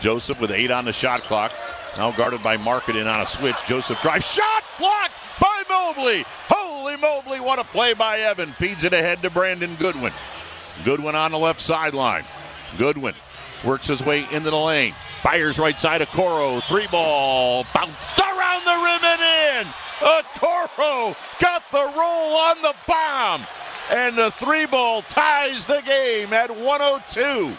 Joseph with eight on the shot clock. Now guarded by Market Markkanen on a switch. Joseph drives. Shot blocked by Mobley. Holy Mobley, what a play by Evan. Feeds it ahead to Brandon Goodwin. Goodwin on the left sideline. Goodwin works his way into the lane. Fires right side Okoro. Three ball. Bounced around the rim and in. Okoro got the roll on the bomb. And the three ball ties the game at 102.